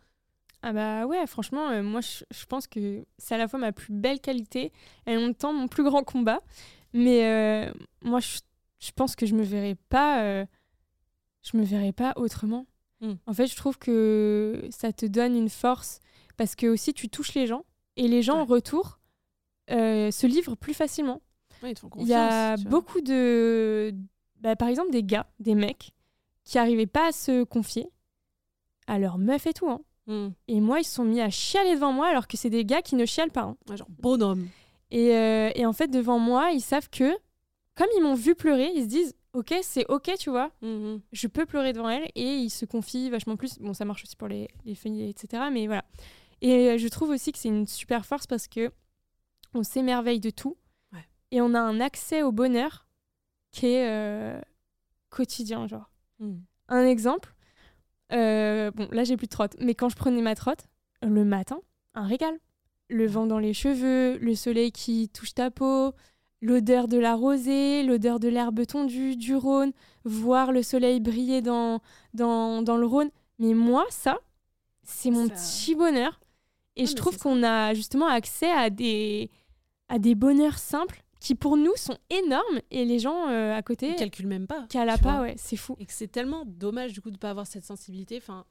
Ah bah ouais, franchement, euh, moi je, je pense que c'est à la fois ma plus belle qualité et en même temps mon plus grand combat. Mais euh, moi je, je pense que je me verrais pas, je me verrais pas autrement. Mm. En fait, je trouve que ça te donne une force parce que aussi tu touches les gens et les gens Ouais. en retour euh, se livrent plus facilement. Ouais, Il y a beaucoup de, bah, par exemple des gars, des mecs qui arrivaient pas à se confier à leur meuf et tout. hein. Mm. Et moi, ils se sont mis à chialer devant moi alors que c'est des gars qui ne chialent pas. hein. Ouais, genre bonhomme. Et, euh, et en fait, devant moi, ils savent que, comme ils m'ont vu pleurer, ils se disent Ok, c'est ok, tu vois, Mhm. je peux pleurer devant elle. Et ils se confient vachement plus. Bon, ça marche aussi pour les, les etc. Mais voilà. Et euh, je trouve aussi que c'est une super force parce que on s'émerveille de tout. Ouais. Et on a un accès au bonheur qui est euh, quotidien, genre. Mm. Un exemple, euh, bon là j'ai plus de trotte, mais quand je prenais ma trotte, le matin, un régal. Le vent dans les cheveux, le soleil qui touche ta peau, l'odeur de la rosée, l'odeur de l'herbe tondue, du Rhône, voir le soleil briller dans, dans, dans le Rhône. Mais moi, ça, c'est mon Ça- petit bonheur. Et je trouve qu'on a justement accès à des, à des bonheurs simples qui pour nous sont énormes et les gens euh, à côté Ils calculent même pas. tu pas, ouais, c'est fou. Et que c'est tellement dommage du coup de pas avoir cette sensibilité. Enfin,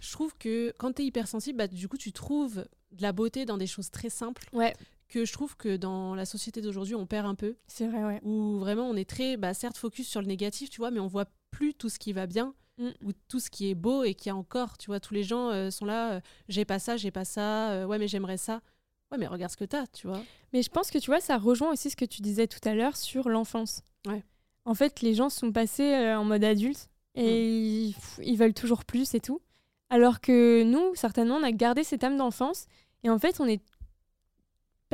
je trouve que quand tu es hypersensible, bah, du coup, tu trouves de la beauté dans des choses très simples Ouais, que je trouve que dans la société d'aujourd'hui, on perd un peu. c'est vrai, ouais. Où vraiment on est très, bah, certes, focus sur le négatif, tu vois, mais on voit plus tout ce qui va bien Mm. ou tout ce qui est beau et qui a encore, tu vois, tous les gens euh, sont là, euh, j'ai pas ça, j'ai pas ça, euh, ouais, mais j'aimerais ça. Ouais, mais regarde ce que t'as, tu vois. Mais je pense que tu vois, ça rejoint aussi ce que tu disais tout à l'heure sur l'enfance. Ouais. En fait, les gens sont passés en mode adulte et ils, pff, ils veulent toujours plus et tout. Alors que nous, certainement, on a gardé cette âme d'enfance et en fait, on est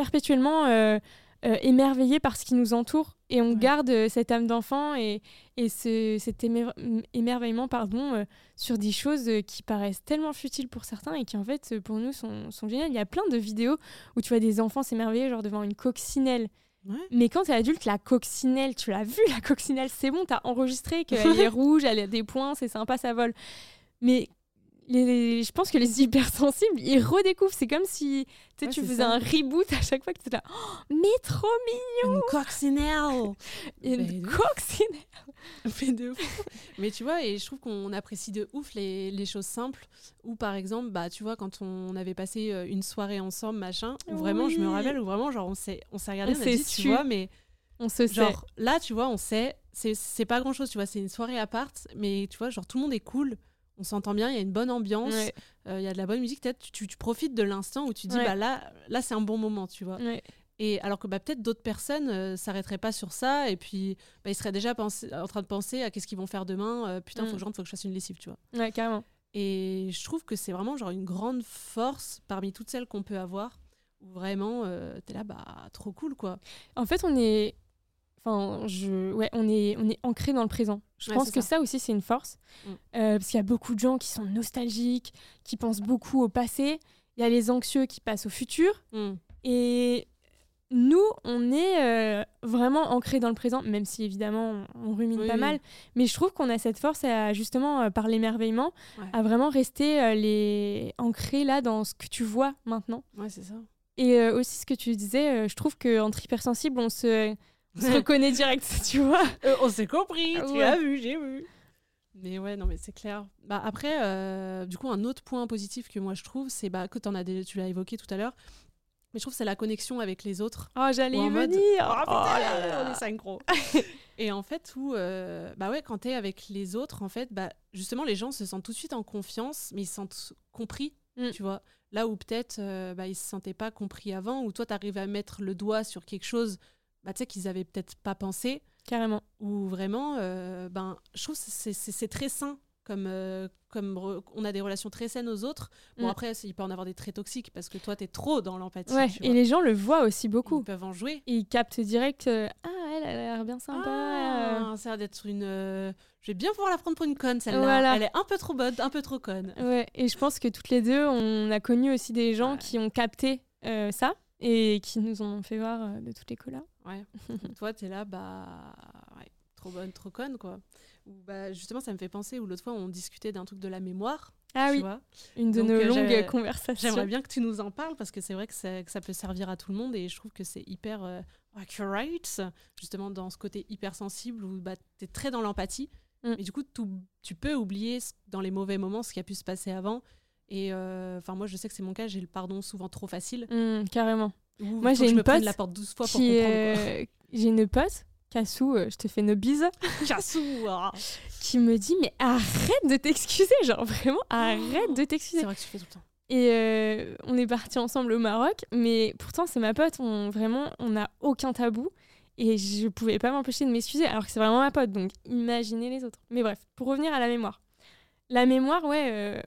perpétuellement euh, euh, émerveillé par ce qui nous entoure et on Ouais. garde euh, cette âme d'enfant et, et ce- cet émer- émerveillement pardon, euh, sur des choses qui paraissent tellement futiles pour certains et qui en fait pour nous sont, sont géniales. Il y a plein de vidéos où tu vois des enfants s'émerveiller genre devant une coccinelle. Ouais. Mais quand t'es adulte, la coccinelle, tu l'as vue la coccinelle, c'est bon, t'as enregistré qu'elle est rouge, elle a des points, c'est sympa, ça vole. Mais les, je pense que les hypersensibles, ils redécouvrent. C'est comme si tu Ouais, tu faisais ça. un reboot à chaque fois que tu là. Oh, mais trop Une coccinelle mignon, Mais une coccinelle. Mais de. Mais tu vois, et je trouve qu'on apprécie de ouf les, les choses simples. Ou par exemple, bah, tu vois, quand on avait passé euh, une soirée ensemble, machin, où vraiment, je me rappelle, où vraiment, genre, on s'est, regardé, On on, a dit, tu su. vois, mais On se sait. genre, là, tu vois, on sait, c'est, c'est pas grand chose, tu vois, c'est une soirée à part, mais tu vois, genre, tout le monde est cool. On s'entend bien, il y a une bonne ambiance, Ouais, euh, il y a de la bonne musique. Peut-être tu, tu, tu profites de l'instant où tu dis, Ouais. bah là, là c'est un bon moment, tu vois. ouais. Et alors que bah, peut-être d'autres personnes euh, s'arrêteraient pas sur ça et puis bah, ils seraient déjà pensé- en train de penser à qu'est-ce qu'ils vont faire demain. euh, putain, faut Mm. que je rentre, faut que je fasse une lessive, tu vois. Ouais, carrément. Et je trouve que c'est vraiment genre une grande force parmi toutes celles qu'on peut avoir. Où vraiment, euh, t'es là, bah trop cool quoi. En fait, on est. Enfin, je... ouais, on est, on est ancré dans le présent. Je Ouais, pense que ça. ça. aussi, c'est une force. Mm. Euh, parce qu'il y a beaucoup de gens qui sont nostalgiques, qui pensent beaucoup au passé. Il y a les anxieux qui passent au futur. Mm. Et nous, on est euh, vraiment ancré dans le présent, même si évidemment on, on rumine Oui, pas oui. mal. Mais je trouve qu'on a cette force, à, justement, euh, par l'émerveillement, Ouais. à vraiment rester les... ancré là dans ce que tu vois maintenant. Ouais, c'est ça. Et aussi ce que tu disais, je trouve qu'entre hypersensibles, on se, on se reconnaît direct, tu vois. Euh, on s'est compris, tu Ouais. as vu, j'ai vu. Mais ouais, non, mais c'est clair. Bah, après, euh, du coup, un autre point positif que moi je trouve, c'est bah, que en as tu l'as évoqué tout à l'heure, mais je trouve que c'est la connexion avec les autres. Oh, j'allais y en mode, venir. Oh, Oh putain, là là. on est synchro. et en fait, où, euh, bah ouais, quand t'es avec les autres, en fait, bah, justement, les gens se sentent tout de suite en confiance, mais ils se sentent compris. mm. tu vois. Là où peut-être euh, bah, ils se sentaient pas compris avant, ou toi, tu arrives à mettre le doigt sur quelque chose bah, qu'ils avaient peut-être pas pensé. Carrément. Ou vraiment, euh, ben, je trouve que c'est très sain comme, euh, comme on a des relations très saines aux autres. Bon, mm. après, il peut en avoir des traits toxiques parce que toi, tu es trop dans l'empathie. Ouais, et les gens le voient aussi beaucoup. Ils peuvent en jouer. ils captent direct Ah, elle, a l'air bien sympa. Ah, ça a l'air d'être une. je vais bien pouvoir la prendre pour une conne, celle-là. Elle est un peu trop bonne, un peu trop conne. Ouais, et je pense que toutes les deux, on a connu aussi des gens qui ont capté euh, ça et qui nous ont fait voir euh, de toutes les couleurs. Ouais. toi, tu es là, bah. Ouais, trop bonne, trop conne, quoi. bah, justement, ça me fait penser, où l'autre fois, on discutait d'un truc de la mémoire. Ah oui, une de nos euh, longues conversations. J'aimerais bien que tu nous en parles parce que c'est vrai que ça, que ça, peut servir à tout le monde et je trouve que c'est hyper accurate, justement dans ce côté hypersensible où bah, tu es très dans l'empathie. Mm. Et du coup, tu peux oublier dans les mauvais moments ce qui a pu se passer avant. Et euh, enfin, moi, je sais que c'est mon cas, j'ai le pardon souvent trop facile. Mm, carrément. moi, j'ai une pote. la porte 12 fois pour comprendre. J'ai une pote, Cassou, euh, je te fais nos bises. Cassou ah. Qui me dit, mais arrête de t'excuser, genre vraiment, arrête de t'excuser. C'est vrai que tu fais tout le temps. Et euh, on est partis ensemble au Maroc, mais pourtant c'est ma pote, on, vraiment on n'a aucun tabou. Et je pouvais pas m'empêcher de m'excuser, alors que c'est vraiment ma pote, donc imaginez les autres. Mais bref, pour revenir à la mémoire. La mémoire, ouais, euh,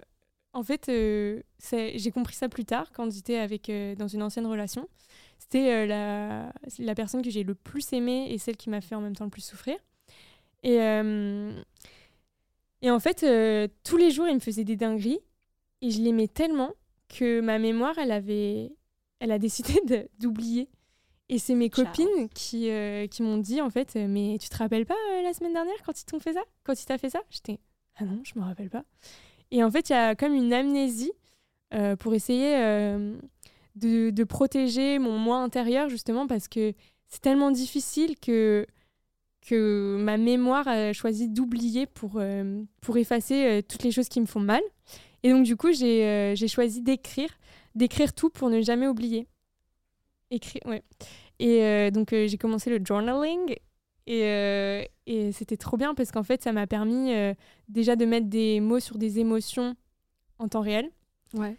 en fait, euh, j'ai compris ça plus tard, quand j'étais avec, dans une ancienne relation. C'était la, la personne que j'ai le plus aimée et celle qui m'a fait en même temps le plus souffrir. Et, et en fait, tous les jours, il me faisait des dingueries. Et je l'aimais tellement que ma mémoire, elle avait, elle a décidé d'oublier. Et c'est mes copines qui, euh, qui m'ont dit en fait, euh, mais tu te rappelles pas euh, la semaine dernière quand ils t'ont fait ça Quand ils t'ont fait ça? J'étais, ah non, je me rappelle pas. Et en fait, il y a comme une amnésie pour essayer de, de, protéger mon moi intérieur justement parce que c'est tellement difficile que que ma mémoire a choisi d'oublier pour, pour effacer toutes les choses qui me font mal. Et donc, du coup, j'ai euh, choisi d'écrire, d'écrire tout pour ne jamais oublier. Écrire, ouais. Et euh, donc, euh, j'ai commencé le journaling. Et, et c'était trop bien parce qu'en fait, ça m'a permis déjà de mettre des mots sur des émotions en temps réel. Ouais.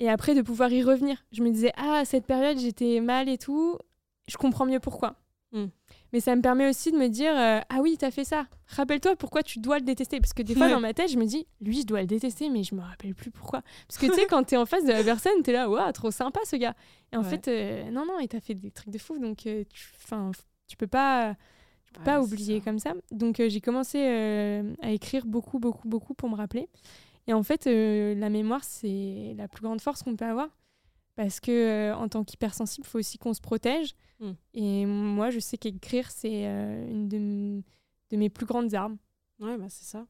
Et après, de pouvoir y revenir. Je me disais, ah, cette période, j'étais mal et tout. Je comprends mieux pourquoi. Hmm. Mais ça me permet aussi de me dire euh, Ah oui, t'as fait ça. Rappelle-toi pourquoi tu dois le détester. Parce que des fois, dans ma tête, je me dis Lui, je dois le détester, mais je me rappelle plus pourquoi. Parce que tu sais, quand t'es en face de la personne, t'es là Waouh, trop sympa ce gars. Et en fait, euh, non, non, il t'a fait des trucs de fou. Donc, euh, tu, tu peux pas. Peux pas oublier comme ça. Donc, j'ai commencé à écrire beaucoup, beaucoup, beaucoup pour me rappeler. Et en fait, la mémoire, c'est la plus grande force qu'on peut avoir. Parce que en tant qu'hypersensible, il faut aussi qu'on se protège. Mm. Et moi, je sais qu'écrire, c'est euh, une de, mes plus grandes armes. Ouais, bah, c'est ça.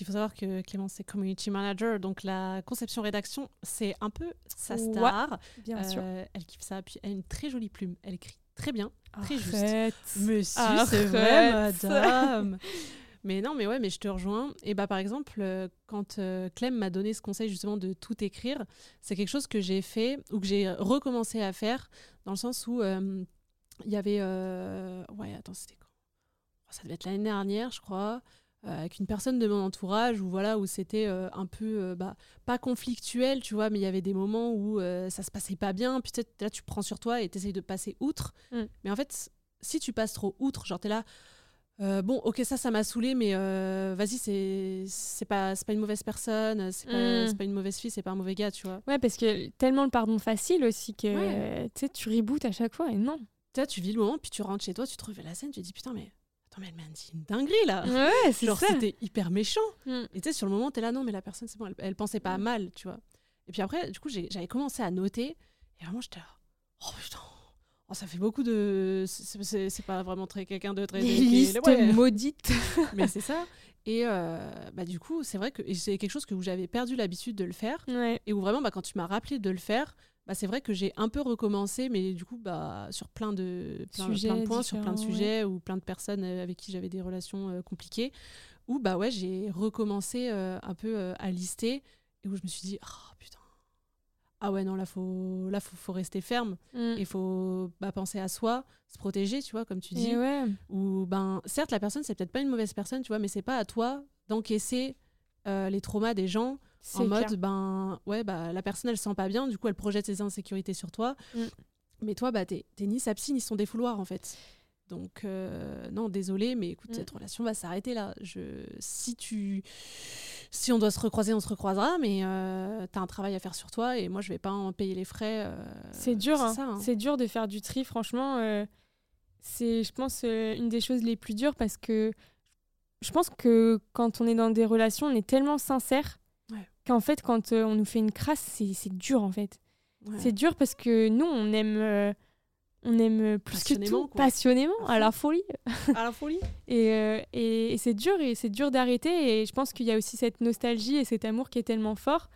Il faut savoir que Clémence est community manager, donc la conception-rédaction, c'est un peu sa star. bien sûr. Euh, elle kiffe ça, puis elle a une très jolie plume. Elle écrit très bien, très Arrête. juste. Monsieur, c'est vrai, madame. mais non, mais ouais, mais je te rejoins. Et bah par exemple, euh, quand Clem m'a donné ce conseil justement de tout écrire, c'est quelque chose que j'ai fait ou que j'ai recommencé à faire dans le sens où il y avait. Euh, ouais, attends, c'était oh, Ça devait être l'année dernière, je crois. Euh, avec une personne de mon entourage où voilà où c'était euh, un peu bah, pas conflictuel tu vois mais il y avait des moments où ça se passait pas bien puis là tu prends sur toi et tu essayes de passer outre mm. mais en fait si tu passes trop outre genre tu es là bon ok ça ça m'a saoulé mais vas-y c'est c'est pas c'est pas une mauvaise personne c'est pas, mm. pas, une mauvaise fille c'est pas un mauvais gars tu vois ouais parce que tellement le pardon facile aussi que tu sais tu rebootes à chaque fois et non tu tu vis le moment, puis tu rentres chez toi, tu te refais la scène, tu te dis putain, mais attends, mais elle m'a dit une dinguerie là. Ouais, c'est Genre, c'était hyper méchant. Mm. Et tu sais, sur le moment, tu es là, non, mais la personne, c'est bon, elle, pensait pas mm. mal, tu vois. Et puis après, du coup, j'avais commencé à noter, et vraiment, j'étais là, oh putain. Oh, ça fait beaucoup de. C'est pas vraiment très quelqu'un de très. Liste maudite. mais c'est ça. Et euh, bah, du coup, c'est vrai que c'est quelque chose que j'avais perdu l'habitude de le faire. Et où vraiment, bah, quand tu m'as rappelé de le faire, bah, c'est vrai que j'ai un peu recommencé, mais du coup, bah, sur plein de, plein, de points, sur plein de sujets ou plein de personnes euh, avec qui j'avais des relations euh, compliquées, où bah, ouais, j'ai recommencé euh, un peu à lister et où je me suis dit, oh putain, ah ouais, non, là, faut, là, faut, faut rester ferme. Mm. Il faut bah, penser à soi, se protéger, tu vois, comme tu dis. Ou, ben, certes, la personne, c'est peut-être pas une mauvaise personne, tu vois, mais c'est pas à toi d'encaisser les traumas des gens En mode, ben, ouais, bah, la personne, elle se sent pas bien, du coup, elle projette ses insécurités sur toi. Mm. Mais toi, bah, t'es ni sa psy, ni son défouloir, en fait. Donc, euh, non, désolé, mais écoute, mm. cette relation va s'arrêter là. Je, si tu, si on doit se recroiser, on se recroisera, mais euh, tu as un travail à faire sur toi et moi, je vais pas en payer les frais. Euh, c'est dur, hein. Hein. c'est dur de faire du tri, franchement. c'est, je pense, une des choses les plus dures parce que je pense que quand on est dans des relations, on est tellement sincère qu'en fait, quand on nous fait une crasse, c'est dur en fait. C'est dur parce que nous, on aime on aime plus que tout passionnément à la folie. À la folie. Euh, et, et, c'est dur et c'est dur d'arrêter et je pense qu'il y a aussi cette nostalgie et cet amour qui est tellement fort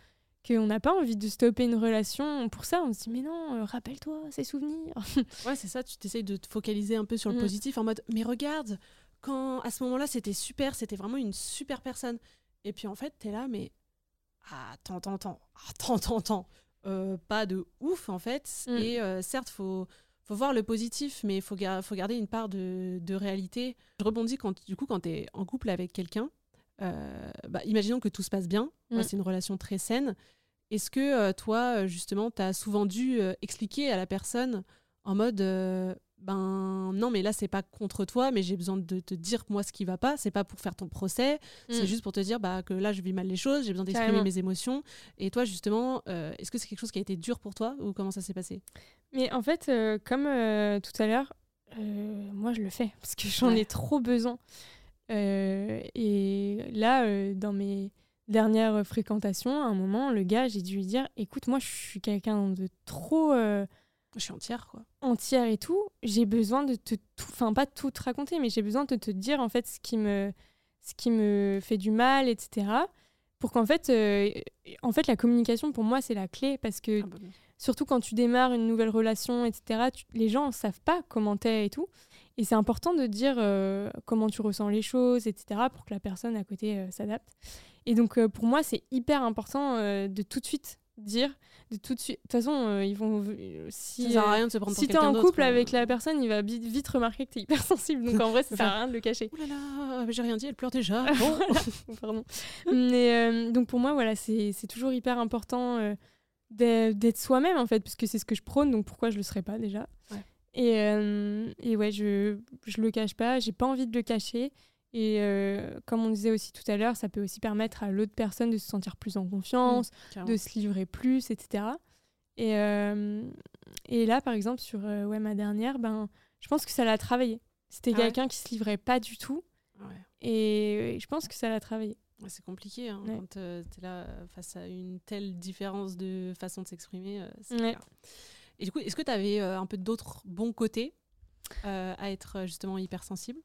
qu'on n'a pas envie de stopper une relation pour ça. On se dit mais non euh, rappelle-toi ces souvenirs. Ouais c'est ça tu t'essayes de te focaliser un peu sur le mm. positif en mode mais regarde quand à ce moment-là c'était super c'était vraiment une super personne. Et puis en fait t'es là mais attends attends attends attends attends euh, pas de ouf en fait mm. et certes faut faut voir le positif, mais il faut, faut, garder une part de, réalité. Je rebondis quand, du coup, quand tu es en couple avec quelqu'un, euh, bah, imaginons que tout se passe bien, mm. c'est une relation très saine. Est-ce que euh, toi, justement, tu as souvent dû euh, expliquer à la personne en mode ben non mais là c'est pas contre toi mais j'ai besoin de te dire moi ce qui va pas. C'est pas pour faire ton procès. C'est mm. juste pour te dire bah que là je vis mal les choses. J'ai besoin d'exprimer mes émotions. Et toi justement euh, est-ce que c'est quelque chose qui a été dur pour toi ou comment ça s'est passé? Mais en fait euh, comme euh, tout à l'heure moi je le fais parce que j'en ai trop besoin. Et là dans mes dernières fréquentations à un moment le gars j'ai dû lui dire écoute moi je suis quelqu'un de trop je suis entière, quoi. Entière et tout. J'ai besoin de te. Enfin, pas tout te raconter, mais j'ai besoin de te dire, en fait, ce qui me, ce qui me fait du mal, etc. Pour qu'en fait. Euh, en fait, la communication, pour moi, c'est la clé. Parce que. Ah bah surtout quand tu démarres une nouvelle relation, etc., les gens ne savent pas comment t'es et tout. Et c'est important de dire euh, comment tu ressens les choses, etc., pour que la personne à côté euh, s'adapte. Et donc, pour moi, c'est hyper important de tout de suite dire de tout de suite. De toute façon, euh, ils vont. Euh, si ça sert à rien de se prendre si t'es en couple avec la personne, il va vite, remarquer que t'es hyper sensible. Donc en vrai, ça sert à rien de le cacher. Oh là là, j'ai rien dit, elle pleure déjà. Pardon. Mais euh, donc pour moi, voilà, c'est toujours hyper important d'être soi-même en fait, puisque c'est ce que je prône. Donc pourquoi je le serais pas déjà Et, et ouais, je, je le cache pas. J'ai pas envie de le cacher. Et euh, comme on disait aussi tout à l'heure, ça peut aussi permettre à l'autre personne de se sentir plus en confiance, mmh, de se livrer plus, etc. Et, euh, et là, par exemple, sur euh, ouais, ma dernière, ben, je pense que ça l'a travaillé. C'était ah quelqu'un qui se livrait pas du tout. Et, je pense que ça l'a travaillé. c'est compliqué hein, quand tu es là face à une telle différence de façon de s'exprimer. et du coup, est-ce que tu avais un peu d'autres bons côtés à être justement hypersensible?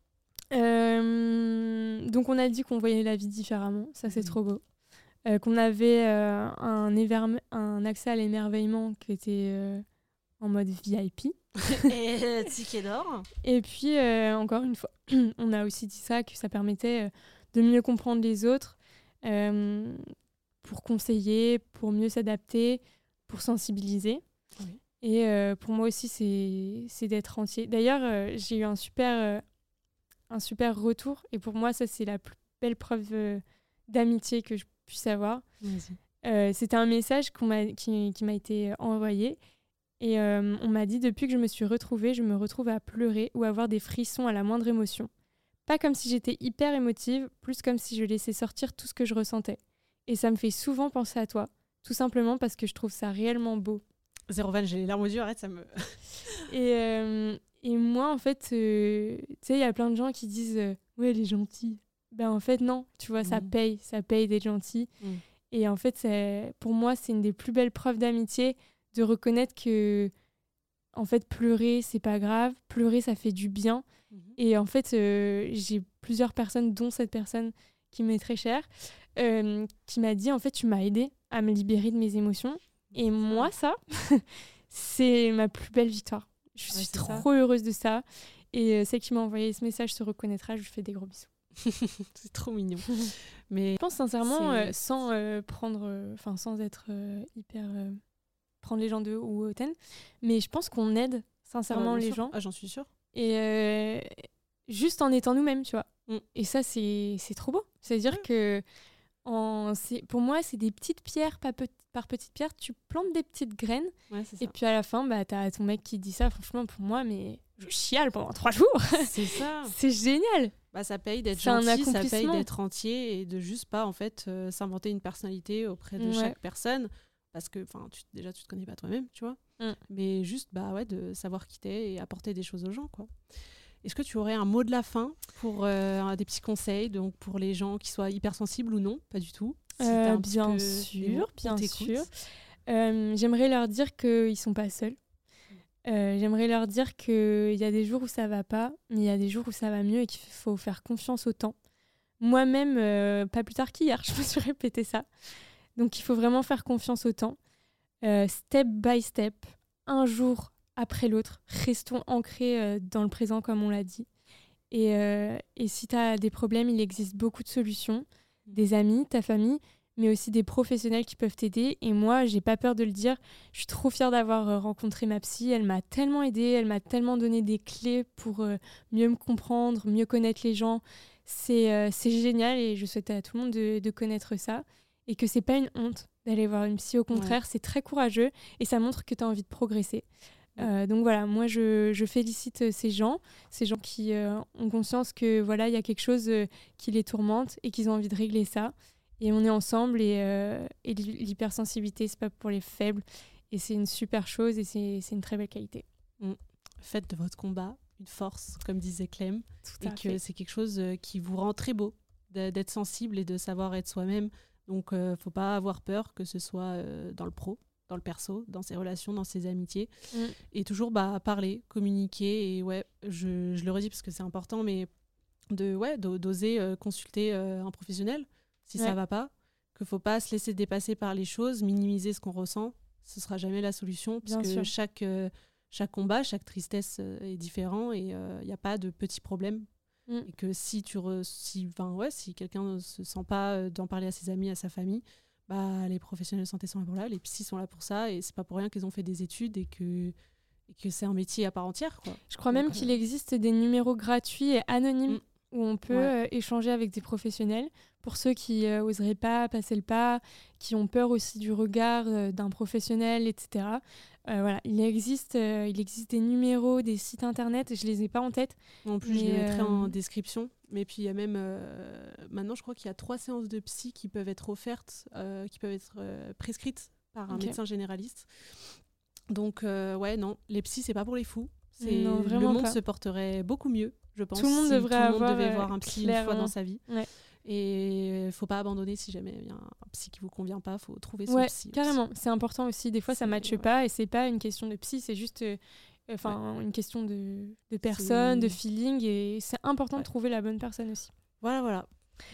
Euh, donc on a dit qu'on voyait la vie différemment, ça c'est mmh. trop beau. Euh, qu'on avait euh, un, un accès à l'émerveillement qui était en mode VIP. Et ticket d'or. Et puis encore une fois, on a aussi dit ça, que ça permettait de mieux comprendre les autres, pour conseiller, pour mieux s'adapter, pour sensibiliser. Et pour moi aussi, c'est d'être entier. D'ailleurs, j'ai eu un super un super retour. Et pour moi, ça, c'est la plus belle preuve euh, d'amitié que je puisse avoir. Euh, C'était un message qui, qui m'a été envoyé. Et euh, on m'a dit depuis que je me suis retrouvée, je me retrouve à pleurer ou à avoir des frissons à la moindre émotion. Pas comme si j'étais hyper émotive, plus comme si je laissais sortir tout ce que je ressentais. Et ça me fait souvent penser à toi, tout simplement parce que je trouve ça réellement beau. Zéro van, j'ai les larmes aux yeux, arrête, ça me. et, et moi, en fait, euh, tu sais, il y a plein de gens qui disent euh, Ouais, elle est gentille. Ben, en fait, non, tu vois, ça mm. paye, ça paye d'être gentil. Mm. Et en fait, pour moi, c'est une des plus belles preuves d'amitié de reconnaître que, en fait, pleurer, c'est pas grave. Pleurer, ça fait du bien. Mm-hmm. Et en fait, euh, j'ai plusieurs personnes, dont cette personne qui m'est très chère, qui m'a dit En fait, tu m'as aidé à me libérer de mes émotions. Et moi, ça, c'est ma plus belle victoire. Je suis trop heureuse de ça. Et euh, celle qui m'a envoyé ce message se reconnaîtra. Je lui fais des gros bisous. c'est trop mignon. Mais je pense sincèrement, euh, sans euh, prendre, enfin sans être hyper prendre les gens de haut ou hautaine, mais je pense qu'on aide sincèrement les gens. Ah, j'en suis sûre. Et juste en étant nous-mêmes, tu vois. Mm. Et ça, c'est trop beau. C'est-à-dire que En, pour moi, c'est des petites pierres par, par petites pierres. Tu plantes des petites graines. Ouais, et puis à la fin, bah, tu as ton mec qui dit ça. Franchement, pour moi, mais je chiale pendant trois jours. C'est ça. c'est génial. Bah, ça paye d'être gentil, ça paye d'être entier et de juste pas en fait euh, s'inventer une personnalité auprès de chaque personne parce que enfin déjà tu te connais pas toi-même, tu vois. Mm. Mais juste bah ouais de savoir qui t'es et apporter des choses aux gens quoi. Est-ce que tu aurais un mot de la fin pour euh, des petits conseils donc pour les gens qui soient hypersensibles ou non? Pas du tout. Euh, bien sûr, bien sûr. J'aimerais leur dire qu'ils sont pas seuls. Euh, j'aimerais leur dire qu'il y a des jours où ça va pas, mais il y a des jours où ça va mieux et qu'il faut faire confiance au temps. Moi-même, euh, pas plus tard qu'hier, je me suis répété ça. Donc il faut vraiment faire confiance au temps. Euh, step by step, un jour après l'autre, restons ancrés dans le présent comme on l'a dit. Et, et si tu as des problèmes, il existe beaucoup de solutions. Des amis, ta famille, mais aussi des professionnels qui peuvent t'aider. Et moi, j'ai pas peur de le dire. Je suis trop fière d'avoir euh, rencontré ma psy. Elle m'a tellement aidée, elle m'a tellement donné des clés pour euh, mieux me comprendre, mieux connaître les gens. C'est euh, c'est génial et je souhaite à tout le monde de, de connaître ça. Et que c'est pas une honte d'aller voir une psy. Au contraire, c'est très courageux et ça montre que tu as envie de progresser. Donc voilà, moi je, je, félicite ces gens, ces gens qui ont conscience que voilà il y a quelque chose qui les tourmente et qu'ils ont envie de régler ça et on est ensemble et, euh, et l'hypersensibilité c'est pas pour les faibles et c'est une super chose et c'est une très belle qualité. Mm. Faites de votre combat une force comme disait Clem et que c'est quelque chose euh, qui vous rend très beau d'être sensible et de savoir être soi-même. Donc euh, faut pas avoir peur que ce soit euh, dans le pro, dans le perso, dans ses relations, dans ses amitiés mm. et toujours bah parler, communiquer et ouais, je, je le redis parce que c'est important mais de ouais d'oser consulter un professionnel si ça va pas, qu'il faut pas se laisser dépasser par les choses, minimiser ce qu'on ressent, ce sera jamais la solution, parce que chaque, euh, chaque combat, chaque tristesse euh, est différent et il euh, n'y a pas de petits problèmes. Mm. Et que si, tu si, ouais, si quelqu'un ne se sent pas d'en parler à ses amis, à sa famille, bah, les professionnels de santé sont là pour là, les psys sont là pour ça, et c'est pas pour rien qu'ils ont fait des études et que, et que c'est un métier à part entière. Quoi. Je crois même qu'il existe des numéros gratuits et anonymes. Mm où on peut euh, échanger avec des professionnels. Pour ceux qui n'oseraient euh, pas passer le pas, qui ont peur aussi du regard euh, d'un professionnel, etc. voilà, il existe, il existe des numéros, des sites internet, je les ai pas en tête. En plus, je les mettrai en description. Mais puis il y a même maintenant, je crois qu'il y a trois séances de psy qui peuvent être offertes, qui peuvent être prescrites par un médecin généraliste. Donc ouais, non, les psys c'est pas pour les fous. le monde se porterait beaucoup mieux je pense. Tout le monde devrait avoir, devait voir un psy une fois dans sa vie. Et il faut pas abandonner si jamais il y a un psy qui vous convient pas, faut trouver son psy. Carrément, c'est important aussi. Des fois, ça matche pas et c'est pas une question de psy, c'est juste euh, enfin une question de, de personne, de feeling et c'est important de trouver la bonne personne aussi. Voilà, voilà.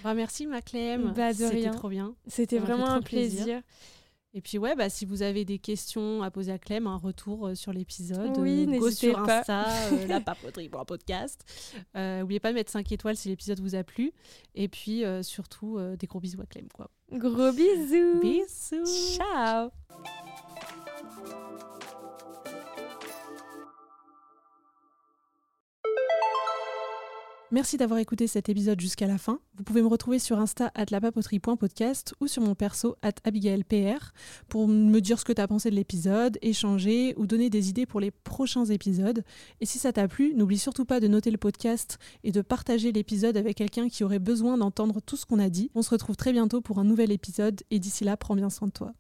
Bah, merci Maclem. Bah, C'était trop bien. C'était vraiment un plaisir. Et puis ouais, bah, si vous avez des questions à poser à Clem, un retour euh, sur l'épisode, oui, euh, go sur Insta, euh, la papoterie pour un podcast. N'oubliez pas de mettre 5 étoiles si l'épisode vous a plu. Et puis surtout, des gros bisous à Clem. Quoi. Gros bisous. Bisous. Ciao. Merci d'avoir écouté cet épisode jusqu'à la fin. Vous pouvez me retrouver sur Insta at lapapoterie.podcast ou sur mon perso at abigailpr pour me dire ce que tu as pensé de l'épisode, échanger ou donner des idées pour les prochains épisodes. Et si ça t'a plu, n'oublie surtout pas de noter le podcast et de partager l'épisode avec quelqu'un qui aurait besoin d'entendre tout ce qu'on a dit. On se retrouve très bientôt pour un nouvel épisode et d'ici là, prends bien soin de toi.